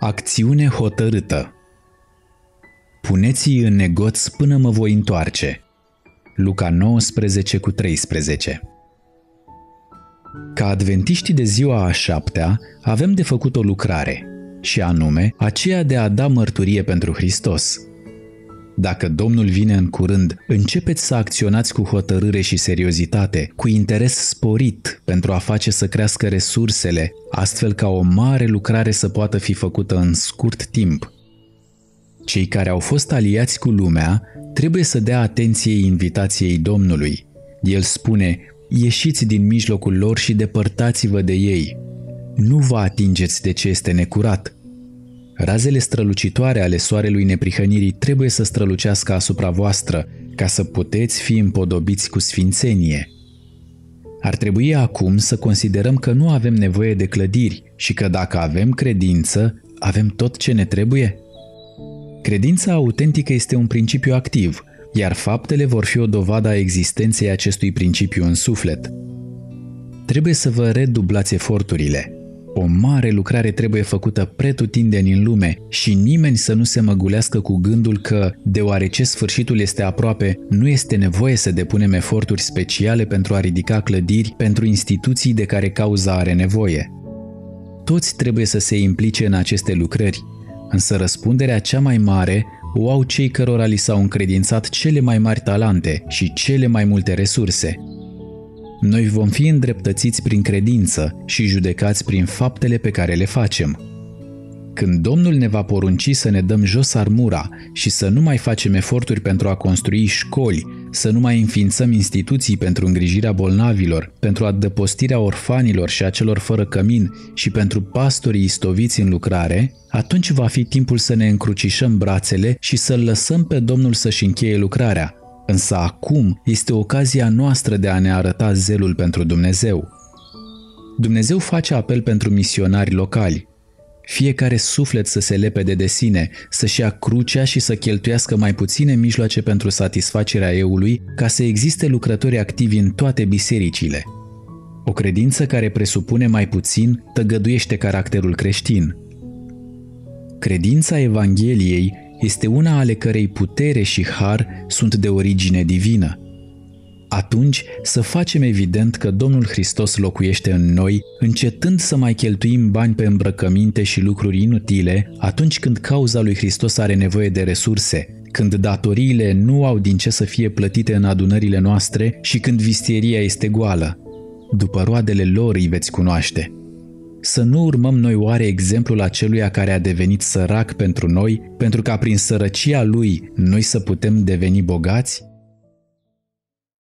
Acțiune hotărâtă. Puneți-i în negoț până mă voi întoarce. Luca 19 cu 13 Ca adventiști de ziua a șaptea, avem de făcut o lucrare, și anume aceea de a da mărturie pentru Hristos – dacă Domnul vine în curând, începeți să acționați cu hotărâre și seriozitate, cu interes sporit pentru a face să crească resursele, astfel ca o mare lucrare să poată fi făcută în scurt timp. Cei care au fost aliați cu lumea trebuie să dea atenție invitației Domnului. El spune, ieșiți din mijlocul lor și depărtați-vă de ei. Nu vă atingeți de ce este necurat – Razele strălucitoare ale soarelui neprihănirii trebuie să strălucească asupra voastră, ca să puteți fi împodobiți cu sfințenie. Ar trebui acum să considerăm că nu avem nevoie de clădiri și că dacă avem credință, avem tot ce ne trebuie? Credința autentică este un principiu activ, iar faptele vor fi o dovadă a existenței acestui principiu în suflet. Trebuie să vă redublați eforturile – o mare lucrare trebuie făcută pretutindeni în lume și nimeni să nu se măgulească cu gândul că, deoarece sfârșitul este aproape, nu este nevoie să depunem eforturi speciale pentru a ridica clădiri pentru instituții de care cauza are nevoie. Toți trebuie să se implice în aceste lucrări, însă răspunderea cea mai mare o au cei cărora li s-au încredințat cele mai mari talante și cele mai multe resurse – noi vom fi îndreptățiți prin credință și judecați prin faptele pe care le facem. Când Domnul ne va porunci să ne dăm jos armura și să nu mai facem eforturi pentru a construi școli, să nu mai înființăm instituții pentru îngrijirea bolnavilor, pentru adăpostirea orfanilor și a celor fără cămin și pentru pastorii istoviți în lucrare, atunci va fi timpul să ne încrucișăm brațele și să-L lăsăm pe Domnul să-și încheie lucrarea, Însă acum este ocazia noastră de a ne arăta zelul pentru Dumnezeu. Dumnezeu face apel pentru misionari locali. Fiecare suflet să se lepede de sine, să-și ia crucea și să cheltuiască mai puține mijloace pentru satisfacerea eului, ca să existe lucrători activi în toate bisericile. O credință care presupune mai puțin tăgăduiește caracterul creștin. Credința Evangheliei este una ale cărei putere și har sunt de origine divină. Atunci să facem evident că Domnul Hristos locuiește în noi, încetând să mai cheltuim bani pe îmbrăcăminte și lucruri inutile atunci când cauza lui Hristos are nevoie de resurse, când datoriile nu au din ce să fie plătite în adunările noastre și când vistieria este goală. După roadele lor îi veți cunoaște. Să nu urmăm noi oare exemplul aceluia care a devenit sărac pentru noi, pentru ca prin sărăcia lui noi să putem deveni bogați?